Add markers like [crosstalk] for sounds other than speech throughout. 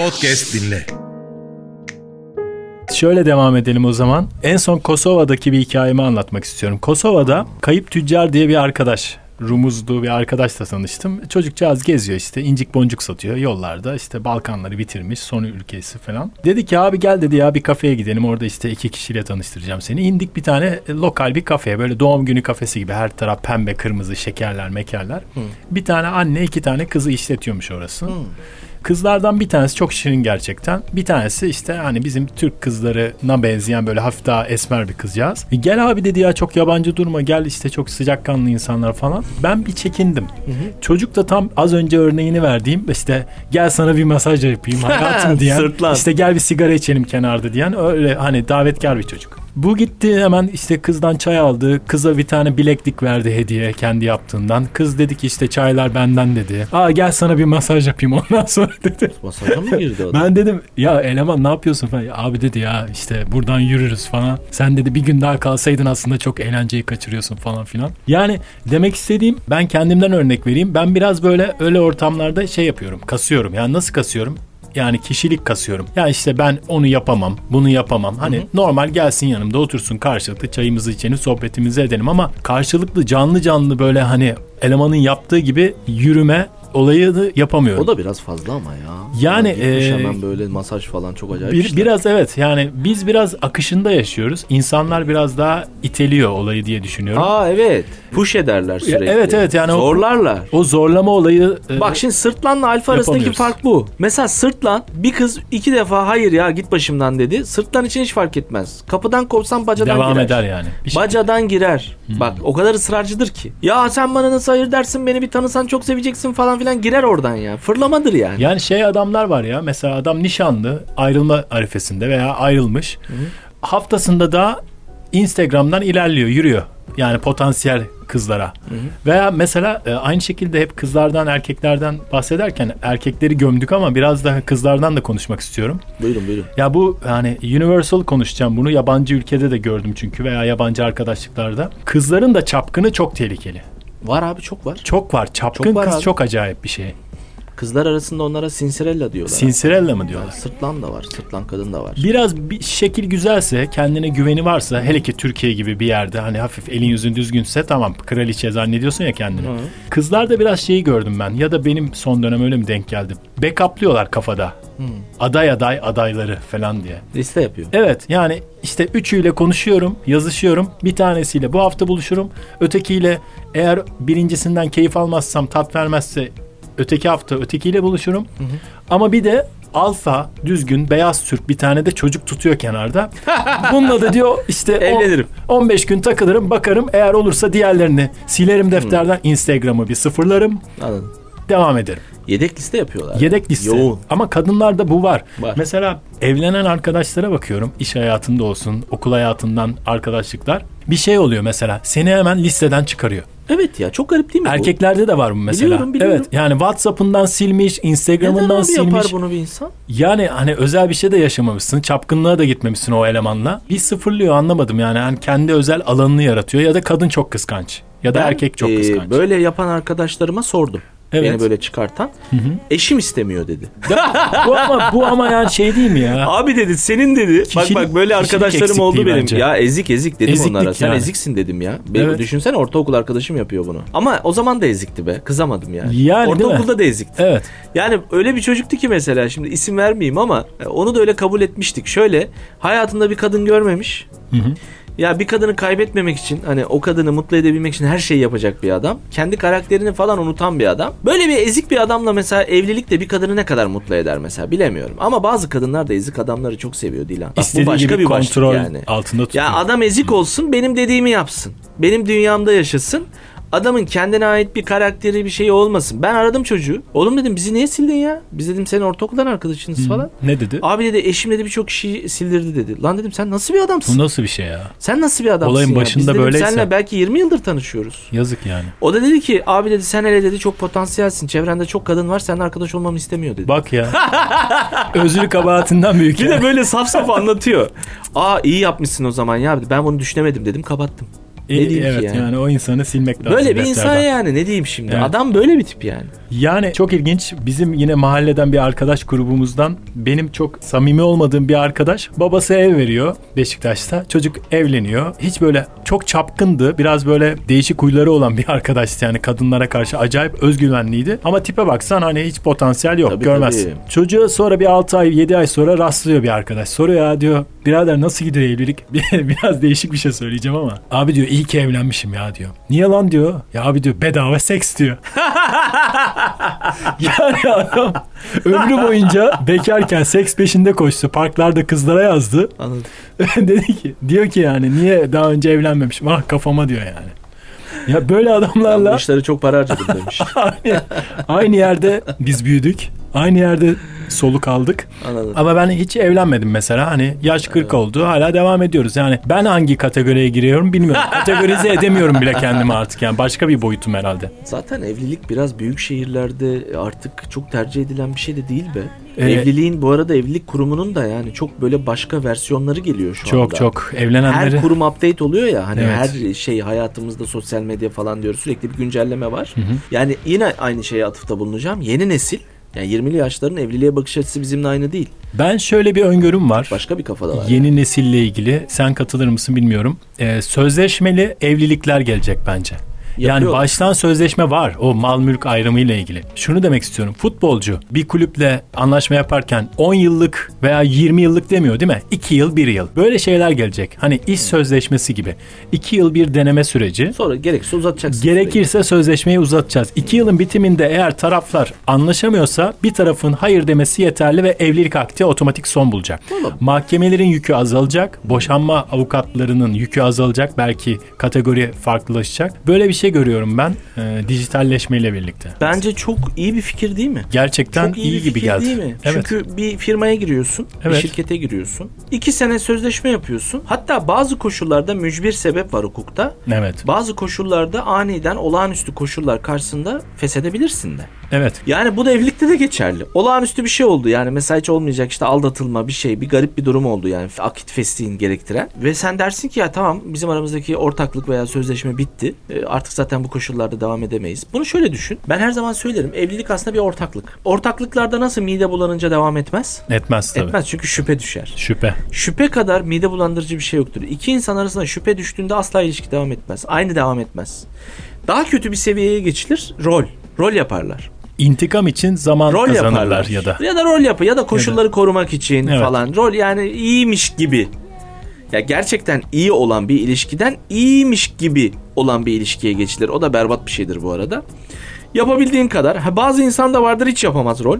Podcast dinle. Şöyle devam edelim o zaman. En son Kosova'daki bir hikayemi anlatmak istiyorum. Kosova'da kayıp tüccar diye bir arkadaş Rumuzlu bir arkadaşla tanıştım. Çocukcağız geziyor işte incik boncuk satıyor yollarda işte Balkanları bitirmiş son ülkesi falan. Dedi ki abi gel dedi ya bir kafeye gidelim orada işte iki kişiyle tanıştıracağım seni. İndik bir tane e, lokal bir kafeye böyle doğum günü kafesi gibi her taraf pembe kırmızı şekerler mekerler. Hmm. Bir tane anne iki tane kızı işletiyormuş orası. Hmm. Kızlardan bir tanesi çok şirin gerçekten. Bir tanesi işte hani bizim Türk kızlarına benzeyen böyle hafif daha esmer bir kızcağız. E gel abi dedi ya çok yabancı durma gel işte çok sıcakkanlı insanlar falan. Ben bir çekindim. Hı hı. Çocuk da tam az önce örneğini verdiğim işte gel sana bir masaj yapayım [laughs] hayatım diyen. Sırtlan. işte gel bir sigara içelim kenarda diyen öyle hani davetkar bir çocuk. Bu gitti hemen işte kızdan çay aldı. Kıza bir tane bileklik verdi hediye kendi yaptığından. Kız dedi ki işte çaylar benden dedi. Aa gel sana bir masaj yapayım [laughs] ondan sonra dedi. Masaja mı girdi adam? Ben dedim ya eleman ne yapıyorsun falan. Ya, abi dedi ya işte buradan yürürüz falan. Sen dedi bir gün daha kalsaydın aslında çok eğlenceyi kaçırıyorsun falan filan. Yani demek istediğim ben kendimden örnek vereyim. Ben biraz böyle öyle ortamlarda şey yapıyorum. Kasıyorum. Yani nasıl kasıyorum? Yani kişilik kasıyorum. Ya işte ben onu yapamam, bunu yapamam. Hani Hı-hı. normal gelsin yanımda otursun karşılıklı çayımızı içelim, sohbetimizi edelim ama karşılıklı canlı canlı böyle hani elemanın yaptığı gibi yürüme olayı da yapamıyorum. O da biraz fazla ama ya. Yani e, hemen böyle masaj falan çok acayip bir, Biraz evet yani biz biraz akışında yaşıyoruz. İnsanlar biraz daha iteliyor olayı diye düşünüyorum. Aa evet. Push ederler sürekli. Evet evet yani zorlarlar. O, o zorlama olayı e, Bak şimdi sırtlanla alfa arasındaki fark bu. Mesela sırtlan bir kız iki defa hayır ya git başımdan dedi. Sırtlan için hiç fark etmez. Kapıdan kopsan bacadan Devam girer. eder yani. Bir şey. bacadan girer. Hmm. Bak o kadar ısrarcıdır ki. Ya sen bana nasıl hayır dersin beni bir tanısan çok seveceksin falan filan girer oradan ya. Fırlamadır yani. Yani şey adamlar var ya mesela adam nişanlı ayrılma arifesinde veya ayrılmış. Hı. Haftasında da Instagram'dan ilerliyor, yürüyor. Yani potansiyel kızlara. Hı hı. Veya mesela e, aynı şekilde hep kızlardan erkeklerden bahsederken erkekleri gömdük ama biraz da kızlardan da konuşmak istiyorum. Buyurun buyurun. Ya bu hani universal konuşacağım bunu yabancı ülkede de gördüm çünkü veya yabancı arkadaşlıklarda. Kızların da çapkını çok tehlikeli. Var abi çok var. Çok var. Çapkın çok var kız abi. çok acayip bir şey. Kızlar arasında onlara Sinsirella diyorlar. Sinsirella mı diyorlar? Yani sırtlan da var. Sırtlan kadın da var. Biraz bir şekil güzelse, kendine güveni varsa, hele ki Türkiye gibi bir yerde hani hafif elin yüzün düzgünse tamam kraliçe zannediyorsun ya kendini. Hı. Kızlarda biraz şeyi gördüm ben ya da benim son dönem öyle mi denk geldi? Backuplıyorlar kafada. Hı. Aday aday adayları falan diye. Liste yapıyor. Evet yani işte üçüyle konuşuyorum, yazışıyorum. Bir tanesiyle bu hafta buluşurum. Ötekiyle eğer birincisinden keyif almazsam, tat vermezse öteki hafta ötekiyle buluşurum. Hı hı. Ama bir de alfa düzgün beyaz Türk bir tane de çocuk tutuyor kenarda. Bununla da diyor işte Evlenirim. 15 gün takılırım bakarım eğer olursa diğerlerini silerim defterden hmm. Instagram'ı bir sıfırlarım. Anladım. Devam ederim. Yedek liste yapıyorlar. Yedek liste. Yoğun. Ama kadınlarda bu var. var. Mesela evlenen arkadaşlara bakıyorum. iş hayatında olsun, okul hayatından arkadaşlıklar. Bir şey oluyor mesela. Seni hemen listeden çıkarıyor. Evet ya çok garip değil mi Erkeklerde bu? de var bu mesela. Biliyorum biliyorum. Evet yani WhatsApp'ından silmiş, Instagram'ından silmiş. Neden yapar bunu bir insan? Yani hani özel bir şey de yaşamamışsın. Çapkınlığa da gitmemişsin o elemanla. Bir sıfırlıyor anlamadım yani. yani kendi özel alanını yaratıyor ya da kadın çok kıskanç. Ya da ben, erkek çok kıskanç. E, böyle yapan arkadaşlarıma sordum. Evet. Beni böyle çıkartan. Hı hı. Eşim istemiyor dedi. bu ama bu ama yani şey değil mi ya? Abi dedi senin dedi. Kişilik, bak bak böyle arkadaşlarım oldu benim. Bence. Ya ezik ezik dedim Eziklik onlara. Sen yani. eziksin dedim ya. Benim evet. düşünsene ortaokul arkadaşım yapıyor bunu. Ama o zaman da ezikti be. Kızamadım yani. Yani Ortaokulda da ezikti. Evet. Yani öyle bir çocuktu ki mesela şimdi isim vermeyeyim ama onu da öyle kabul etmiştik. Şöyle hayatında bir kadın görmemiş. Hı hı. Ya bir kadını kaybetmemek için hani o kadını mutlu edebilmek için her şeyi yapacak bir adam. Kendi karakterini falan unutan bir adam. Böyle bir ezik bir adamla mesela evlilik de bir kadını ne kadar mutlu eder mesela bilemiyorum. Ama bazı kadınlar da ezik adamları çok seviyor Dilan. Bak, bu başka bir kontrol yani. altında tutuyor. Ya adam ezik olsun benim dediğimi yapsın. Benim dünyamda yaşasın adamın kendine ait bir karakteri bir şey olmasın. Ben aradım çocuğu. Oğlum dedim bizi niye sildin ya? Biz dedim senin ortaokuldan arkadaşınız falan. Ne dedi? Abi dedi eşim dedi birçok kişi sildirdi dedi. Lan dedim sen nasıl bir adamsın? Bu nasıl bir şey ya? Sen nasıl bir adamsın Olayın ya? başında Biz dedim, böyleyse. Seninle belki 20 yıldır tanışıyoruz. Yazık yani. O da dedi ki abi dedi sen hele dedi çok potansiyelsin. Çevrende çok kadın var seninle arkadaş olmamı istemiyor dedi. Bak ya. [laughs] Özür kabahatinden büyük. Bir de böyle saf saf anlatıyor. Aa iyi yapmışsın o zaman ya. Ben bunu düşünemedim dedim kapattım. Ne E, diyeyim evet ki yani? yani o insanı silmek lazım. Böyle bir insan yani ne diyeyim şimdi? Evet. Adam böyle bir tip yani. Yani çok ilginç. Bizim yine mahalleden bir arkadaş grubumuzdan benim çok samimi olmadığım bir arkadaş babası ev veriyor Beşiktaş'ta. Çocuk evleniyor. Hiç böyle çok çapkındı. Biraz böyle değişik huyları olan bir [laughs] arkadaştı yani kadınlara karşı acayip özgüvenliydi. Ama tipe baksan hani hiç potansiyel yok. Tabii, görmez. tabii. Çocuğa sonra bir 6 ay 7 ay sonra rastlıyor bir arkadaş. Soruyor ya diyor birader nasıl gidiyor evlilik? [laughs] Biraz değişik bir şey söyleyeceğim ama. Abi diyor iyi ki evlenmişim ya diyor. Niye lan diyor. Ya abi diyor bedava seks diyor. [laughs] Yani adam ömrü boyunca bekarken seks peşinde koştu. Parklarda kızlara yazdı. Anladım. [laughs] Dedi ki diyor ki yani niye daha önce evlenmemişim? Ah kafama diyor yani. Ya böyle Ben bu adamlarla işlere çok para harcadım demiş. [laughs] aynı, aynı yerde biz büyüdük. Aynı yerde soluk aldık. Anladım. Ama ben hiç evlenmedim mesela. Hani yaş 40 oldu. Hala devam ediyoruz. Yani ben hangi kategoriye giriyorum bilmiyorum. [laughs] Kategorize edemiyorum bile kendimi artık. Yani başka bir boyutum herhalde. Zaten evlilik biraz büyük şehirlerde artık çok tercih edilen bir şey de değil be. Ee, Evliliğin bu arada evlilik kurumunun da yani çok böyle başka versiyonları geliyor şu Çok anda. çok evlenenleri. Her kurum update oluyor ya hani Evet. her şey hayatımızda sosyal medya falan diyoruz sürekli bir güncelleme var. Yani yine aynı şeye atıfta bulunacağım. Yeni nesil yani 20'li yaşların evliliğe bakış açısı bizimle aynı değil. Ben şöyle bir öngörüm var. Başka bir kafada var. Yeni nesille ilgili sen katılır mısın bilmiyorum. Ee, sözleşmeli evlilikler gelecek bence. Yani baştan sözleşme var o mal mülk ayrımı ile ilgili. Şunu demek istiyorum. Futbolcu bir kulüple anlaşma yaparken 10 yıllık veya 20 yıllık demiyor değil mi? 2 yıl 1 yıl. Böyle şeyler gelecek. Hani iş sözleşmesi gibi. 2 yıl bir deneme süreci. Sonra gerekirse uzatacaksın. Gerekirse sözleşmeyi uzatacağız. İki yılın bitiminde eğer taraflar anlaşamıyorsa bir tarafın hayır demesi yeterli ve evlilik akti otomatik son bulacak. Tamam. Mahkemelerin yükü azalacak. Boşanma avukatlarının yükü azalacak. Belki kategori farklılaşacak. Böyle bir şey görüyorum ben e, dijitalleşmeyle birlikte. Bence çok iyi bir fikir değil mi? Gerçekten Çok iyi, iyi, bir gibi fikir geldi. değil mi? Evet. Çünkü bir firmaya giriyorsun, bir Evet. şirkete giriyorsun. iki sene sözleşme yapıyorsun. Hatta bazı koşullarda mücbir sebep var hukukta. Evet. Bazı koşullarda aniden olağanüstü koşullar karşısında feshedebilirsin de. Evet. Yani bu da evlilikte de geçerli. Olağanüstü bir şey oldu yani mesela hiç olmayacak işte aldatılma bir şey bir garip bir durum oldu yani akit fesliğin gerektiren. Ve sen dersin ki ya tamam bizim aramızdaki ortaklık veya sözleşme bitti. E, artık zaten bu koşullarda devam edemeyiz. Bunu şöyle düşün. Ben her zaman söylerim evlilik aslında bir ortaklık. Ortaklıklarda nasıl mide bulanınca devam etmez? Etmez tabii. Etmez çünkü şüphe düşer. Şüphe. Şüphe kadar mide bulandırıcı bir şey yoktur. İki insan arasında şüphe düştüğünde asla ilişki devam etmez. Aynı devam etmez. Daha kötü bir seviyeye geçilir. Rol. Rol yaparlar. İntikam için zaman Rol kazanırlar yaparlar. ya da. Ya da rol yapı ya da koşulları korumak için Evet. falan. Rol yani iyiymiş gibi. Ya gerçekten iyi olan bir ilişkiden iyiymiş gibi olan bir ilişkiye geçilir. O da berbat bir şeydir bu arada. Yapabildiğin kadar. Ha, bazı insan da vardır hiç yapamaz rol.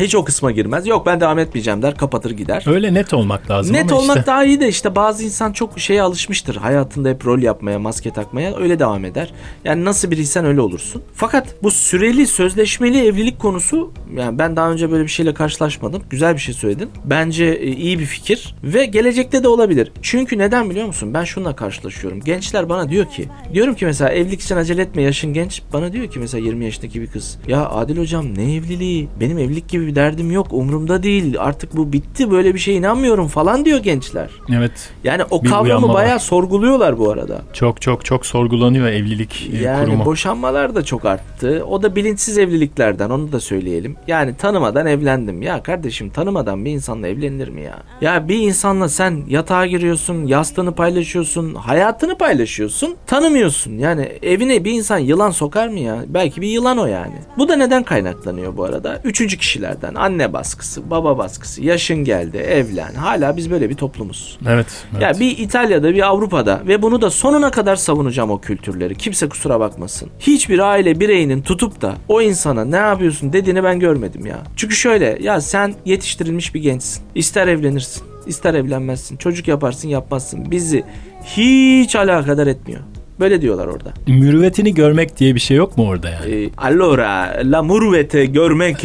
Hiç o kısma girmez. Yok ben devam etmeyeceğim der kapatır gider. Öyle net olmak lazım Net ama olmak işte. daha iyi de işte bazı insan çok şeye alışmıştır. Hayatında hep rol yapmaya, maske takmaya öyle devam eder. Yani nasıl biriysen öyle olursun. Fakat bu süreli sözleşmeli evlilik konusu yani ben daha önce böyle bir şeyle karşılaşmadım. Güzel bir şey söyledin. Bence e, iyi bir fikir ve gelecekte de olabilir. Çünkü neden biliyor musun? Ben şununla karşılaşıyorum. Gençler bana diyor ki diyorum ki mesela evlilik için acele etme yaşın genç. Bana diyor ki mesela 20 yaşındaki bir kız. Ya Adil hocam ne evliliği? Benim evlilik gibi bir derdim yok. Umurumda değil. Artık bu bitti. Böyle bir şeye inanmıyorum falan diyor gençler. Evet. Yani o Bir kavramı bayağı var. sorguluyorlar bu arada. Çok çok çok sorgulanıyor evlilik e, Yani kurumu. boşanmalar da çok arttı. O da bilinçsiz evliliklerden onu da söyleyelim. Yani tanımadan evlendim. Ya kardeşim tanımadan bir insanla evlenilir mi ya? Ya bir insanla sen yatağa giriyorsun, yastığını paylaşıyorsun, hayatını paylaşıyorsun. Tanımıyorsun. Yani evine bir insan yılan sokar mı ya? Belki bir yılan o yani. Bu da neden kaynaklanıyor bu arada? Üçüncü kişilerden. Anne baskısı, baba baskısı. Yaşın geldi, evlen. Hala biz böyle bir toplumuz. Evet. evet. Ya bir İtalya'da bir Avrupa'da ve bunu da sonuna kadar savunacağım o kültürleri. Kimse kusura bakmasın. Hiçbir aile bireyinin tutup da o insana ne yapıyorsun dediğini ben görmedim ya. Çünkü şöyle ya sen yetiştirilmiş bir gençsin. İster evlenirsin, ister evlenmezsin. Çocuk yaparsın, yapmazsın. Bizi hiç alakadar etmiyor. Böyle diyorlar orada. Mürüvvetini görmek diye bir şey yok mu orada yani? Ee, allora la murvete görmek [laughs]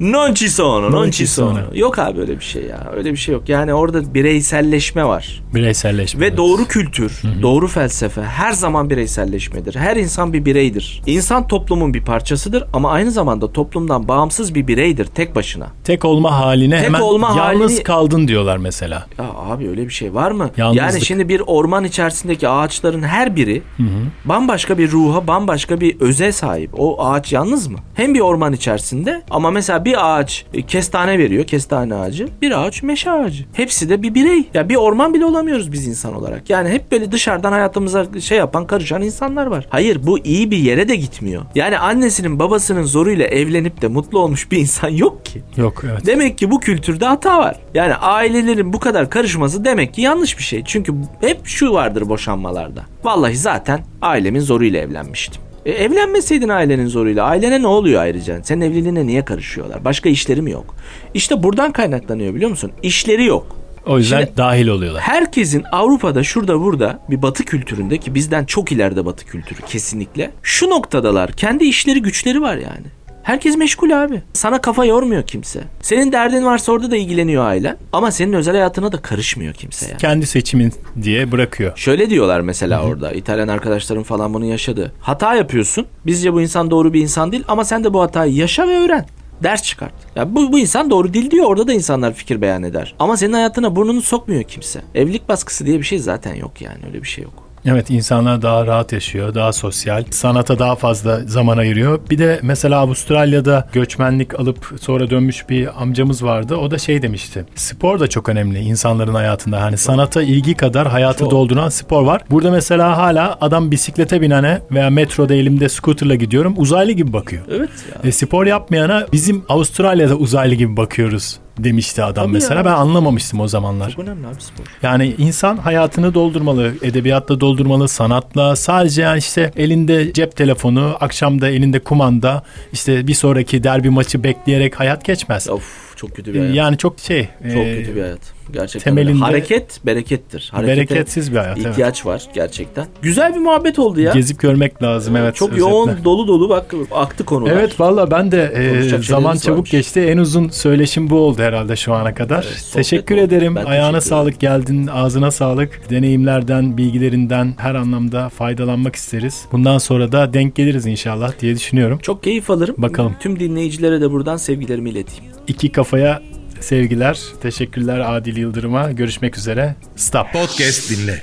non ci sono, non Non ci sono. sono. Yok abi öyle bir şey ya. Öyle bir şey yok. Yani orada bireyselleşme var. Bireyselleşme. Ve evet. doğru kültür, doğru felsefe her zaman bireyselleşmedir. Her insan bir bireydir. İnsan toplumun bir parçasıdır ama aynı zamanda toplumdan bağımsız bir bireydir tek başına. Tek olma haline Tek hemen olma yalnız halini- kaldın diyorlar mesela. Ya abi öyle bir şey var mı? Yalnızlık. Yani şimdi bir orman içerisindeki ağaçların her biri bambaşka bir ruha, bambaşka bir öze sahip. O ağaç yalnız mı? Hem bir orman içerisinde ama mesela bir ağaç e, kestane veriyor, kestane ağacı. Bir ağaç meşe ağacı. Hepsi de bir birey. Ya bir orman bile olamıyoruz biz insan olarak. Yani hep böyle dışarıdan hayatımıza şey yapan, karışan insanlar var. Hayır bu iyi bir yere de gitmiyor. Yani annesinin babasının zoruyla evlenip de mutlu olmuş bir insan yok ki. Yok evet. Demek ki bu kültürde hata var. Yani ailelerin bu kadar karışması demek ki yanlış bir şey. Çünkü hep şu vardır boşanmalarda. Vallahi zaten ailemin zoruyla evlenmiştim. E, evlenmeseydin ailenin zoruyla. Ailene ne oluyor ayrıca? Senin evliliğine niye karışıyorlar? Başka işleri mi yok? İşte buradan kaynaklanıyor biliyor musun? İşleri yok. O yüzden Şimdi- dahil oluyorlar. Herkesin Avrupa'da şurada burada bir batı kültüründe ki bizden çok ileride batı kültürü kesinlikle. Şu noktadalar. Kendi işleri güçleri var yani. Herkes meşgul abi. Sana kafa yormuyor kimse. Senin derdin varsa orada da ilgileniyor ailen. Ama senin özel hayatına da karışmıyor kimse yani. Kendi seçimin diye bırakıyor. Şöyle diyorlar mesela orada. İtalyan arkadaşlarım falan bunu yaşadı. Hata yapıyorsun. Bizce bu insan doğru bir insan değil ama sen de bu hatayı yaşa ve öğren. Ders çıkart. Ya bu, bu insan doğru değil diyor. Orada da insanlar fikir beyan eder. Ama senin hayatına burnunu sokmuyor kimse. Evlilik baskısı diye bir şey zaten yok yani. Öyle bir şey yok. Evet insanlar daha rahat yaşıyor, daha sosyal, sanata daha fazla zaman ayırıyor. Bir de mesela Avustralya'da göçmenlik alıp sonra dönmüş bir amcamız vardı. O da şey demişti. Spor da çok önemli insanların hayatında. Hani sanata ilgi kadar hayatı Çok. dolduran spor var. Burada mesela hala adam bisiklete binene veya metroda elimde scooterla gidiyorum uzaylı gibi bakıyor. Evet ya. E, spor yapmayana bizim Avustralya'da uzaylı gibi bakıyoruz demişti adam Tabii mesela. ya. Ben anlamamıştım o zamanlar. Çok önemli abi spor. Yani insan hayatını doldurmalı, edebiyatla doldurmalı, sanatla. Sadece yani işte elinde cep telefonu, akşamda elinde kumanda, işte bir sonraki derbi maçı bekleyerek hayat geçmez. Of çok kötü bir hayat. Yani çok şey, çok e, kötü bir hayat. Gerçekten temelinde- öyle. Hareket berekettir. Harekete bereketsiz bir hayat. Evet. ihtiyaç var gerçekten. Güzel bir muhabbet oldu ya. Gezip görmek lazım evet. Çok özetle. yoğun dolu dolu bak aktı konular. Evet valla ben de e, zaman çabuk varmış. geçti. En uzun söyleşim bu oldu herhalde şu ana kadar. Evet, teşekkür oldu. ederim. Ben Ayağına teşekkür sağlık geldin. Ağzına sağlık. Deneyimlerden, bilgilerinden her anlamda faydalanmak isteriz. Bundan sonra da denk geliriz inşallah diye düşünüyorum. Çok keyif alırım. Bakalım. Tüm dinleyicilere de buradan sevgilerimi ileteyim. İki kafaya sevgiler. Teşekkürler Adil Yıldırım'a. Görüşmek üzere. Stop. Podcast dinle.